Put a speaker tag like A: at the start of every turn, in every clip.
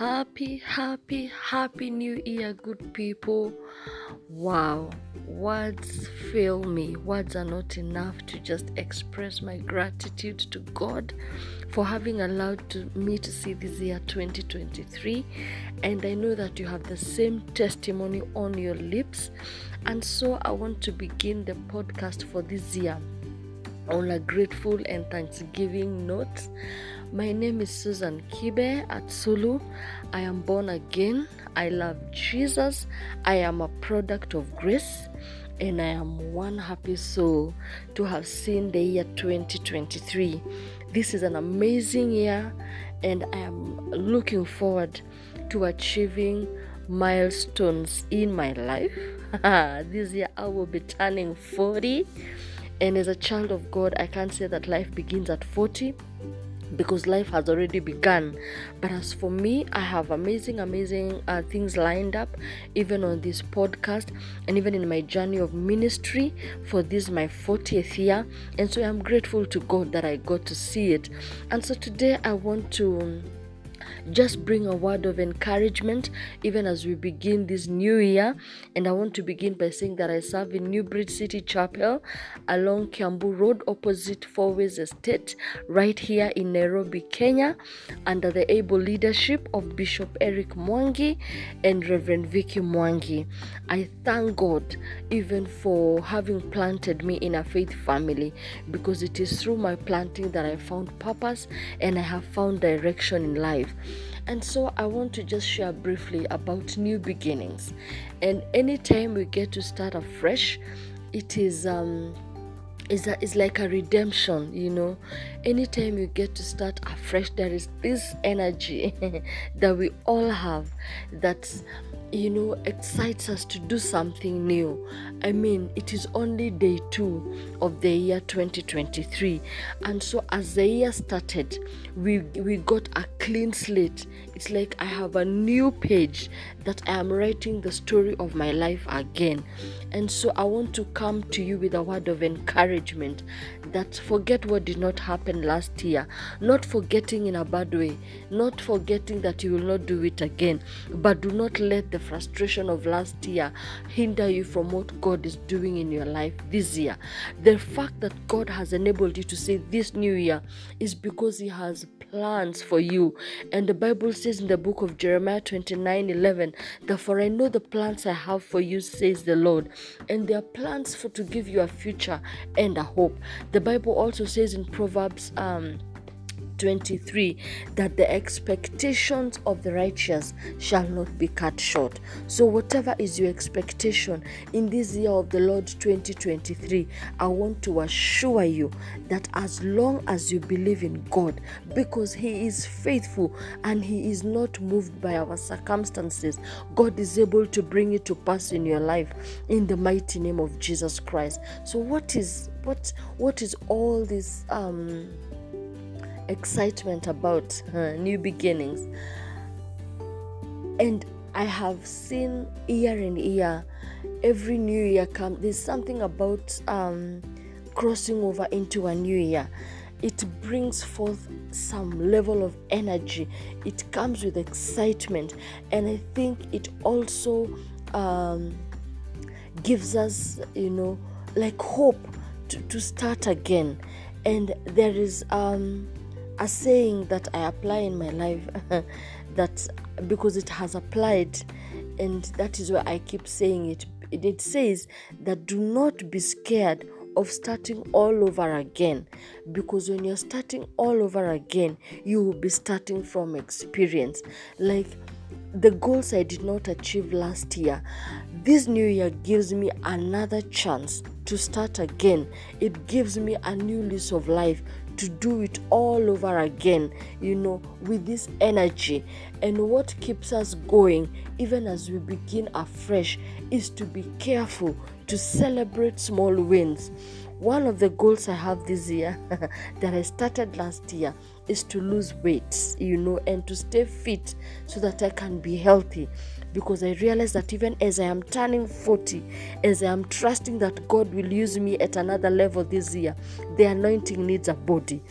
A: Happy, happy, happy new year, good people. Wow, words fail me. Words are not enough to just express my gratitude to God for having allowed to, me to see this year 2023. And I know that you have the same testimony on your lips. And so I want to begin the podcast for this year on a grateful and thanksgiving note. My name is Susan Kibe at Sulu. I am born again. I love Jesus. I am a product of grace. And I am one happy soul to have seen the year 2023. This is an amazing year, and I am looking forward to achieving milestones in my life. this year I will be turning 40. And as a child of God, I can't say that life begins at 40 because life has already begun. But as for me, I have amazing, amazing uh, things lined up, even on this podcast and even in my journey of ministry for this my 40th year. And so I'm grateful to God that I got to see it. And so today I want to just bring a word of encouragement even as we begin this new year. And I want to begin by saying that I serve in New Bridge City Chapel along Kiambu Road, opposite Four Ways Estate, right here in Nairobi, Kenya, under the able leadership of Bishop Eric Mwangi and Reverend Vicky Mwangi. I thank God even for having planted me in a faith family because it is through my planting that I found purpose and I have found direction in life. And so I want to just share briefly about new beginnings. And anytime we get to start afresh, it is um is a, is like a redemption, you know. Anytime you get to start afresh, there is this energy that we all have that you know excites us to do something new. I mean, it is only day two of the year 2023, and so as the year started, we we got a clean slate. It's like I have a new page that I am writing the story of my life again, and so I want to come to you with a word of encouragement that forget what did not happen last year, not forgetting in a bad way, not forgetting that you will not do it again, but do not let the frustration of last year hinder you from what God is doing in your life this year. The fact that God has enabled you to say this new year is because He has plans for you. And the Bible says in the book of Jeremiah 29 11, that for I know the plans I have for you, says the Lord, and they are plans for to give you a future and a hope. The Bible also says in Proverbs um 23 that the expectations of the righteous shall not be cut short. So, whatever is your expectation in this year of the Lord 2023, I want to assure you that as long as you believe in God, because He is faithful and He is not moved by our circumstances, God is able to bring it to pass in your life in the mighty name of Jesus Christ. So, what is what what is all this um excitement about uh, new beginnings. And I have seen year in year, every new year come. There's something about um, crossing over into a new year. It brings forth some level of energy. It comes with excitement, and I think it also um, gives us, you know, like hope to, to start again. And there is um, a saying that I apply in my life that because it has applied and that is why I keep saying it. It says that do not be scared of starting all over again because when you're starting all over again, you will be starting from experience. Like the goals I did not achieve last year, this new year gives me another chance to start again. It gives me a new lease of life to do it all over again, you know, with this energy. And what keeps us going, even as we begin afresh, is to be careful to celebrate small wins. One of the goals I have this year that I started last year is to lose weight, you know, and to stay fit so that I can be healthy because I realize that even as I am turning 40, as I am trusting that God will use me at another level this year, the anointing needs a body.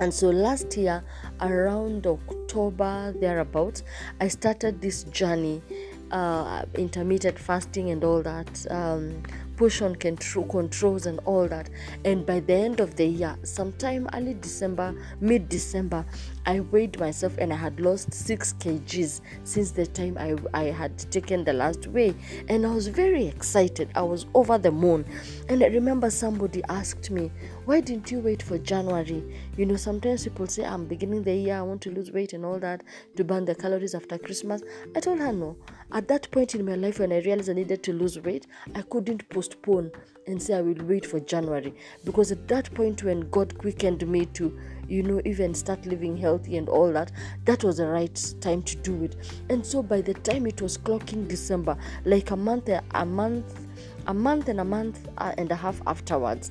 A: and so last year around october thereabouts i started this journey uh, intermittent fasting and all that um, portion control, controls and all that. And by the end of the year sometime early december mid december i weighed myself and i had lost 6 kgs since the time I, I had taken the last weigh. And i was very excited. I was over the moon. And i remember somebody asked me why didn't you wait for january? You know sometimes people say i'm beginning the year. I want to lose weight and all that to burn the calories after christmas. I told her no. At that point in my life when i realized i needed to lose weight i couldn't postpone and say i will wait for january. Because at that point when god quickened me to you know even start living healthy and all that that was the right time to do it. And so by the time it was clocking december like a month a month a month and a month uh, and a half afterwards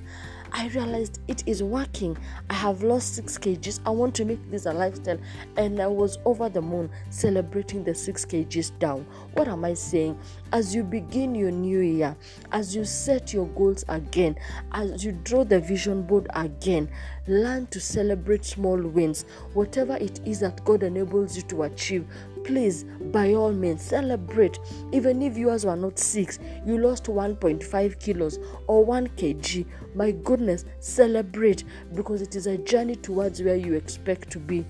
A: I realized it is working. I have lost six kgs. I want to make this a lifestyle. And I was over the moon celebrating the six kgs down. What am I saying? As you begin your new year, as you set your goals again, as you draw the vision board again, learn to celebrate small wins. Whatever it is that God enables you to achieve, please by all means celebrate. Even if yours were not six you lost 1.5 kilos or 1 kg. My goodness celebrate because it is a journey towards where you expect to be.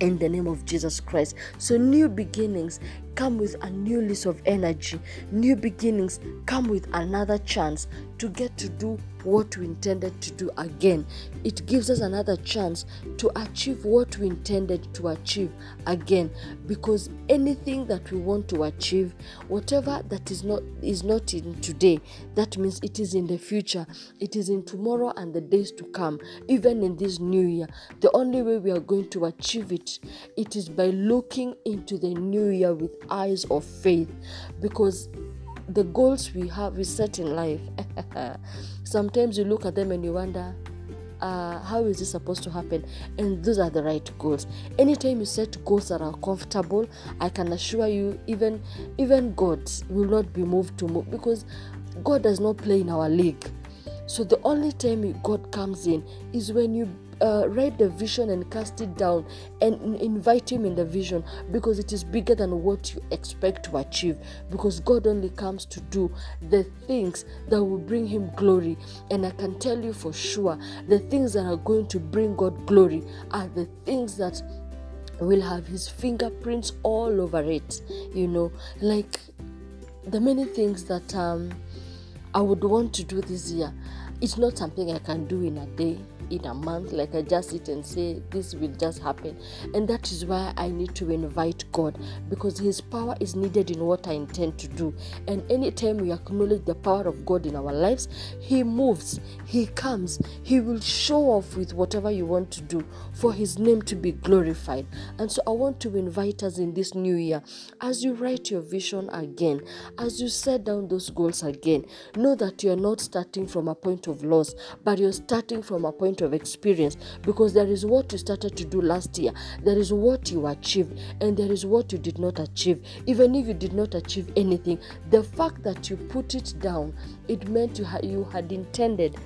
A: In the name of Jesus Christ. So, new beginnings come with a new lease of energy. New beginnings come with another chance to get to do what we intended to do again. It gives us another chance to achieve what we intended to achieve again because anything that we want to achieve, whatever that is not is not in today, that means it is in the future. It is in tomorrow and the days to come, even in this new year. The only way we are going to achieve it it is by looking into the new year with eyes of faith because the goals we have we set in life. Sometimes you look at them and you wonder uh, how is this supposed to happen? And those are the right goals. Anytime you set goals that are comfortable i can assure you even even god will not be moved to move because god does not play in our league. So the only time god comes in is when you uh, write the vision and cast it down and invite him in the vision because it is bigger than what you expect to achieve. Because god only comes to do the things that will bring him glory. And i can tell you for sure the things that are going to bring god glory are the things that will have his fingerprints all over it you know. Like the many things that um i would want to do this year it's not something i can do in a day in a month like i just sit and say this will just happen. And that is why i need to invite god because his power is needed in what i intend to do. And anytime we acknowledge the power of god in our lives he moves he comes he will show off with whatever you want to do for his name to be glorified. And so i want to invite us in this new year as you write your vision again as you set down those goals again know that you are not starting from a point of loss but you're starting from a point of experience because there is what you started to do last year, there is what you achieved, and there is what you did not achieve. Even if you did not achieve anything, the fact that you put it down, it meant you, ha- you had intended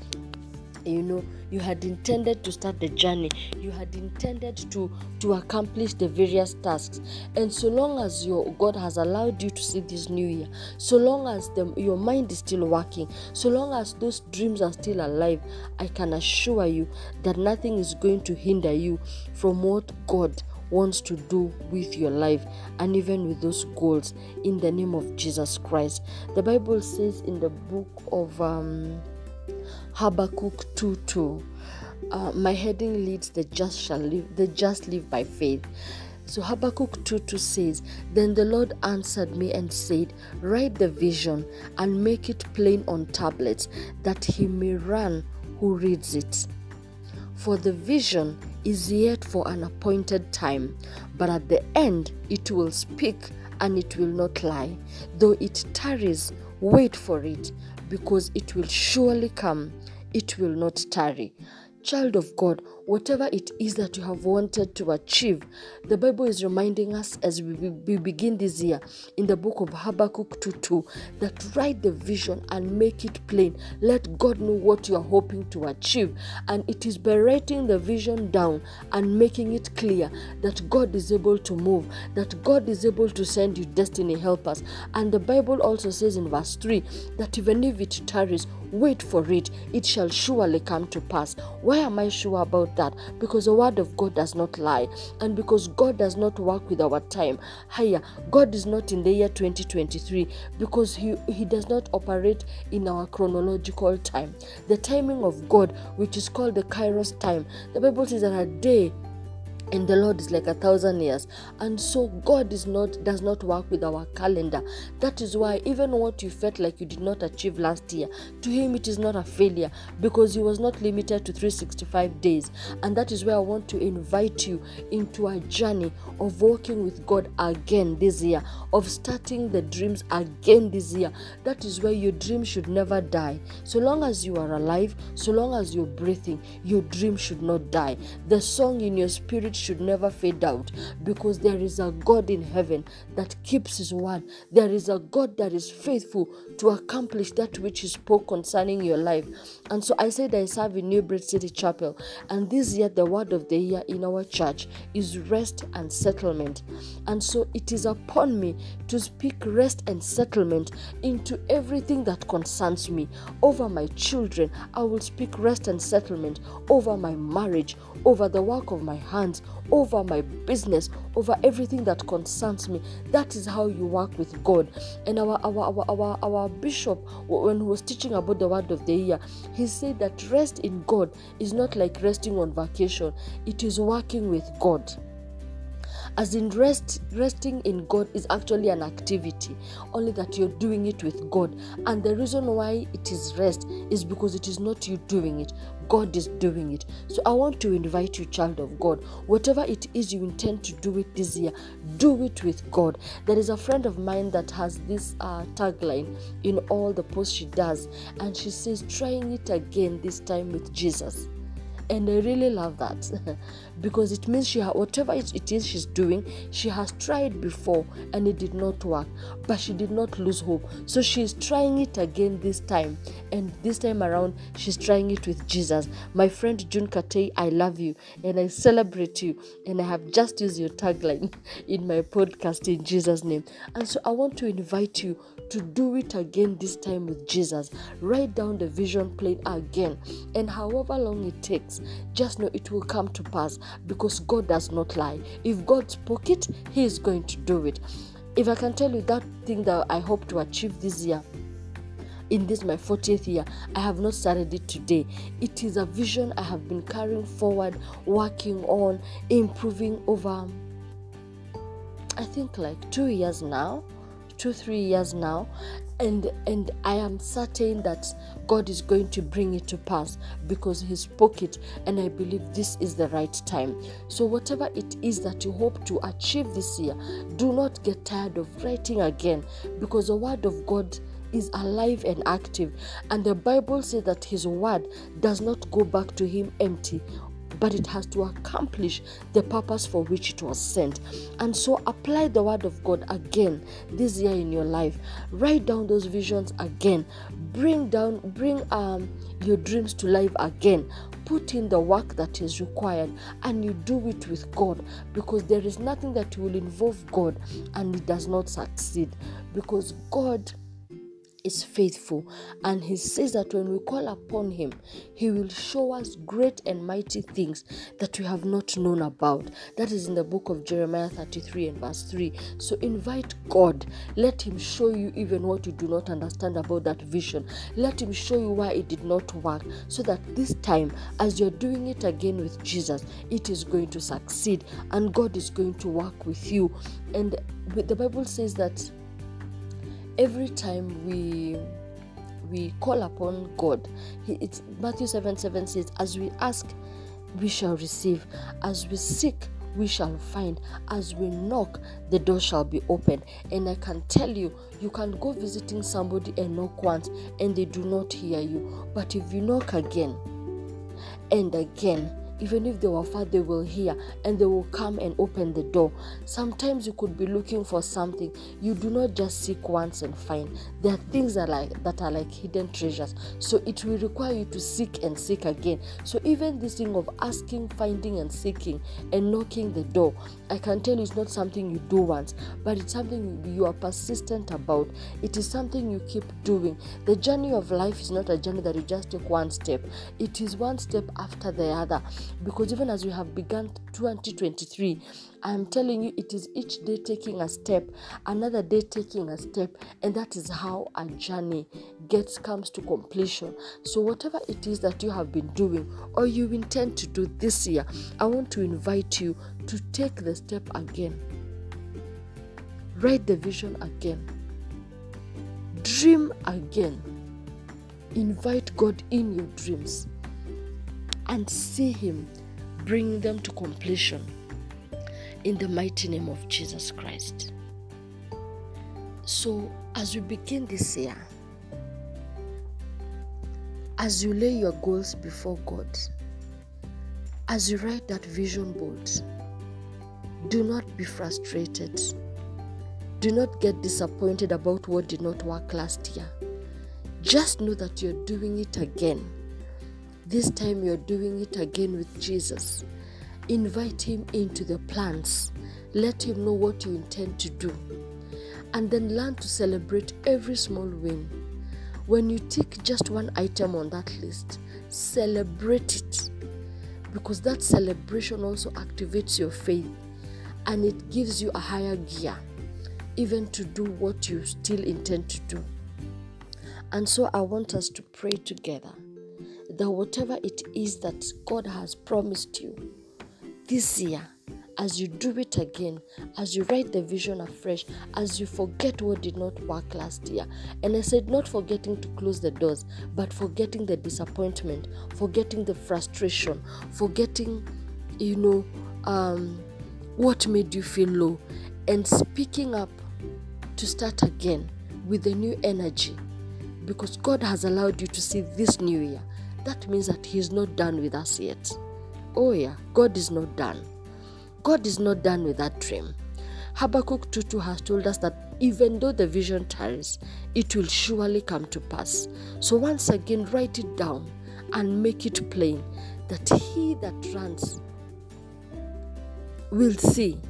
A: you know you had intended to start the journey you had intended to to accomplish the various tasks and so long as your god has allowed you to see this new year so long as the, your mind is still working so long as those dreams are still alive i can assure you that nothing is going to hinder you from what god wants to do with your life and even with those goals in the name of Jesus Christ. The Bible says in the book of um, Habakkuk 2 2. Uh, my heading leads the just shall live, the just live by faith. So Habakkuk 2 2 says, Then the Lord answered me and said, Write the vision and make it plain on tablets, that he may run who reads it. For the vision is yet for an appointed time, but at the end it will speak and it will not lie. Though it tarries, wait for it, because it will surely come, it will not tarry. Child of God, whatever it is that you have wanted to achieve. The Bible is reminding us as we, we begin this year in the book of Habakkuk 2 2 that write the vision and make it plain. Let God know what you are hoping to achieve. And it is by writing the vision down and making it clear that God is able to move, that God is able to send you destiny helpers. And the Bible also says in verse 3 that even if it tarries, wait for it, it shall surely come to pass. Why am I sure about that? Because the word of God does not lie, and because God does not work with our time. Higher, God is not in the year 2023 because He, he does not operate in our chronological time. The timing of God, which is called the Kairos time, the Bible says that a day and the lord is like a thousand years. And so god is not does not work with our calendar. That is why even what you felt like you did not achieve last year to him it is not a failure because he was not limited to 365 days. And that is where i want to invite you into a journey of walking with god again this year of starting the dreams again this year. That is where your dream should never die. So long as you are alive so long as you're breathing your dream should not die. The song in your spirit should never fade out because there is a God in heaven that keeps his word. There is a God that is faithful to accomplish that which he spoke concerning your life. And so I said I serve in New Bridge City Chapel, and this year the word of the year in our church is rest and settlement. And so it is upon me to speak rest and settlement into everything that concerns me. Over my children, I will speak rest and settlement over my marriage, over the work of my hands, over my business, over everything that concerns me. That is how you work with God. And our our our our, our bishop, when he was teaching about the word of the year, he said that rest in God is not like resting on vacation, it is working with God as in rest resting in god is actually an activity. Only that you're doing it with god. And the reason why it is rest is because it is not you doing it. God is doing it. So i want to invite you child of god whatever it is you intend to do it this year do it with god. There is a friend of mine that has this uh, tagline in all the posts she does and she says trying it again this time with jesus and I really love that because it means she ha- whatever it is she's doing, she has tried before and it did not work, but she did not lose hope. So she's trying it again this time, and this time around she's trying it with Jesus. My friend June Katei, I love you and I celebrate you, and I have just used your tagline in my podcast in Jesus' name. And so I want to invite you to do it again this time with Jesus. Write down the vision plan again, and however long it takes, just know it will come to pass because God does not lie. If God spoke it, He is going to do it. If I can tell you that thing that I hope to achieve this year, in this my 40th year i have not started it today it is a vision i have been carrying forward working on improving over i think like two years now two three years now and and i am certain that god is going to bring it to pass because he spoke it and i believe this is the right time. So whatever it is that you hope to achieve this year do not get tired of writing again because the word of god is alive and active and the bible says that his word does not go back to him empty but it has to accomplish the purpose for which it was sent. And so apply the word of God again this year in your life. Write down those visions again. Bring down, bring um your dreams to life again. Put in the work that is required and you do it with God because there is nothing that will involve God and it does not succeed because God is faithful and he says that when we call upon him he will show us great and mighty things that we have not known about. That is in the book of jeremiah 33 and verse 3 so invite god. Let him show you even what you do not understand about that vision. Let him show you why it did not work so that this time as you're doing it again with jesus it is going to succeed and god is going to work with you. And the bible says that every time we we call upon God, he, it's Matthew 7 7 says, As we ask, we shall receive. As we seek, we shall find. As we knock, the door shall be opened. And I can tell you, you can go visiting somebody and knock once and they do not hear you. But if you knock again and again, even if they were far, they will hear and they will come and open the door. Sometimes you could be looking for something. You do not just seek once and find. There are things that are like that are like hidden treasures. So it will require you to seek and seek again. So even this thing of asking, finding, and seeking and knocking the door, I can tell you it's not something you do once, but it's something you are persistent about. It is something you keep doing. The journey of life is not a journey that you just take one step. It is one step after the other. Because even as we have begun 2023, I'm telling you, it is each day taking a step, another day taking a step, and that is how a journey gets comes to completion. So whatever it is that you have been doing or you intend to do this year, I want to invite you to take the step again. Write the vision again. Dream again. Invite God in your dreams and see Him bring them to completion in the mighty name of Jesus Christ. So, as we begin this year, as you lay your goals before God, as you write that vision board, do not be frustrated. Do not get disappointed about what did not work last year. Just know that you're doing it again. This time you're doing it again with Jesus. Invite him into the plans. Let him know what you intend to do. And then learn to celebrate every small win. When you tick just one item on that list, celebrate it. Because that celebration also activates your faith and it gives you a higher gear, even to do what you still intend to do. And so I want us to pray together that whatever it is that God has promised you this year, as you do it again, as you write the vision afresh, as you forget what did not work last year. And I said, not forgetting to close the doors, but forgetting the disappointment, forgetting the frustration, forgetting, you know, um, what made you feel low, and speaking up to start again with a new energy because God has allowed you to see this new year. That means that He's not done with us yet. Oh, yeah, God is not done. God is not done with that dream. Habakkuk 2 has told us that even though the vision tarries, it will surely come to pass. So, once again, write it down and make it plain that he that runs will see.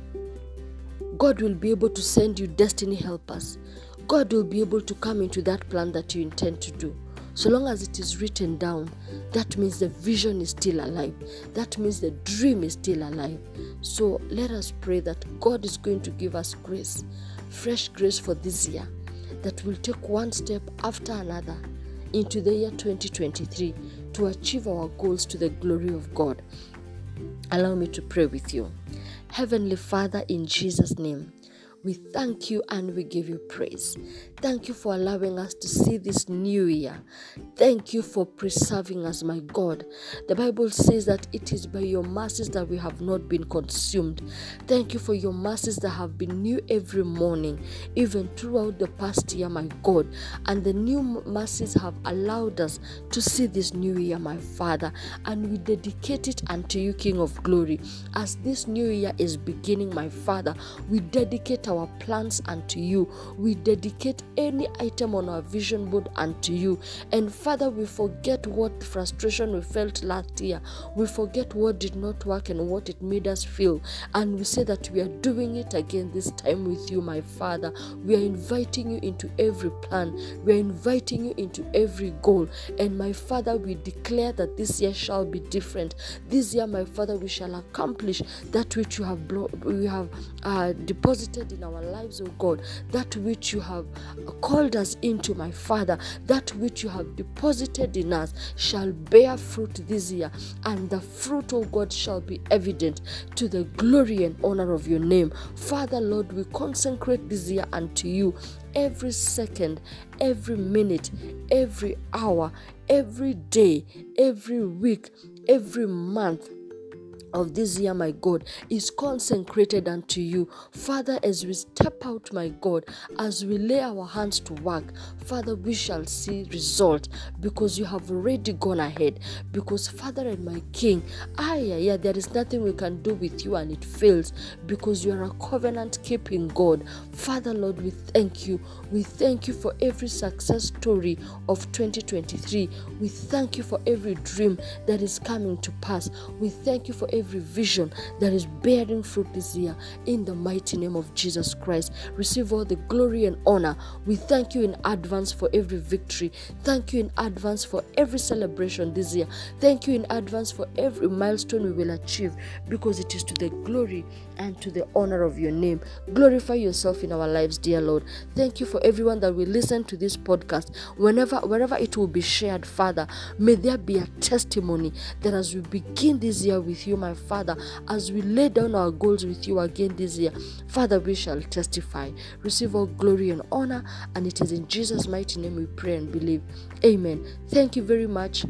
A: God will be able to send you destiny helpers. God will be able to come into that plan that you intend to do. So long as it is written down, that means the vision is still alive. That means the dream is still alive. So let us pray that God is going to give us grace, fresh grace for this year, that will take one step after another into the year 2023 to achieve our goals to the glory of God. Allow me to pray with you. Heavenly Father, in Jesus' name, we thank you and we give you praise. Thank you for allowing us to see this new year. Thank you for preserving us, my God. The Bible says that it is by your mercies that we have not been consumed. Thank you for your mercies that have been new every morning, even throughout the past year, my God. And the new mercies have allowed us to see this new year, my Father. And we dedicate it unto you, King of glory. As this new year is beginning, my Father, we dedicate our plans unto you. We dedicate any item on our vision board unto you. And Father, we forget what frustration we felt last year. We forget what did not work and what it made us feel. And we say that we are doing it again this time with you, my Father. We are inviting you into every plan. We are inviting you into every goal. And my Father, we declare that this year shall be different. This year, my Father, we shall accomplish that which you have blo- we have uh, deposited in our lives, oh God, that which you have called us into, my Father, that which you have deposited in us shall bear fruit this year, and the fruit, oh God, shall be evident to the glory and honor of your name. Father, Lord, we consecrate this year unto you every second, every minute, every hour, every day, every week, every month of this year, my God, is consecrated unto you. Father, as we step out, my God, as we lay our hands to work, Father, we shall see result because you have already gone ahead. Because, Father and my King, ah, I, yeah, there is nothing we can do with you and it fails because you are a covenant keeping God. Father, Lord, we thank you. We thank you for every success story of 2023. We thank you for every dream that is coming to pass. We thank you for every every vision that is bearing fruit this year in the mighty name of Jesus Christ. Receive all the glory and honor. We thank you in advance for every victory. Thank you in advance for every celebration this year. Thank you in advance for every milestone we will achieve because it is to the glory and to the honor of your name. Glorify yourself in our lives, dear Lord. Thank you for everyone that will listen to this podcast. Whenever, wherever it will be shared, Father, may there be a testimony that as we begin this year with you, Father, as we lay down our goals with you again this year, Father, we shall testify. Receive all glory and honor, and it is in Jesus' mighty name we pray and believe. Amen. Thank you very much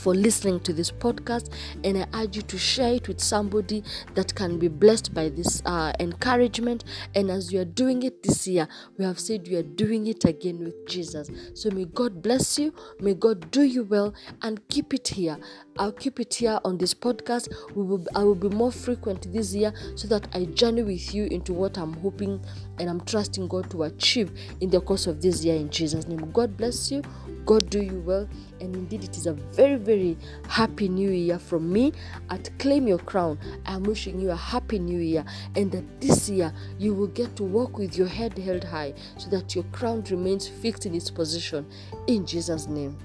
A: for listening to this podcast and i urge you to share it with somebody that can be blessed by this uh, encouragement and as you are doing it this year we have said you are doing it again with jesus so may god bless you may god do you well and keep it here i'll keep it here on this podcast. We will i will be more frequent this year so that i journey with you into what i'm hoping and i'm trusting god to achieve in the course of this year in jesus name. God bless you. God do you well. And indeed it is a very very happy new year from me. At claim your crown i'm wishing you a happy new year and that this year you will get to walk with your head held high so that your crown remains fixed in its position in jesus name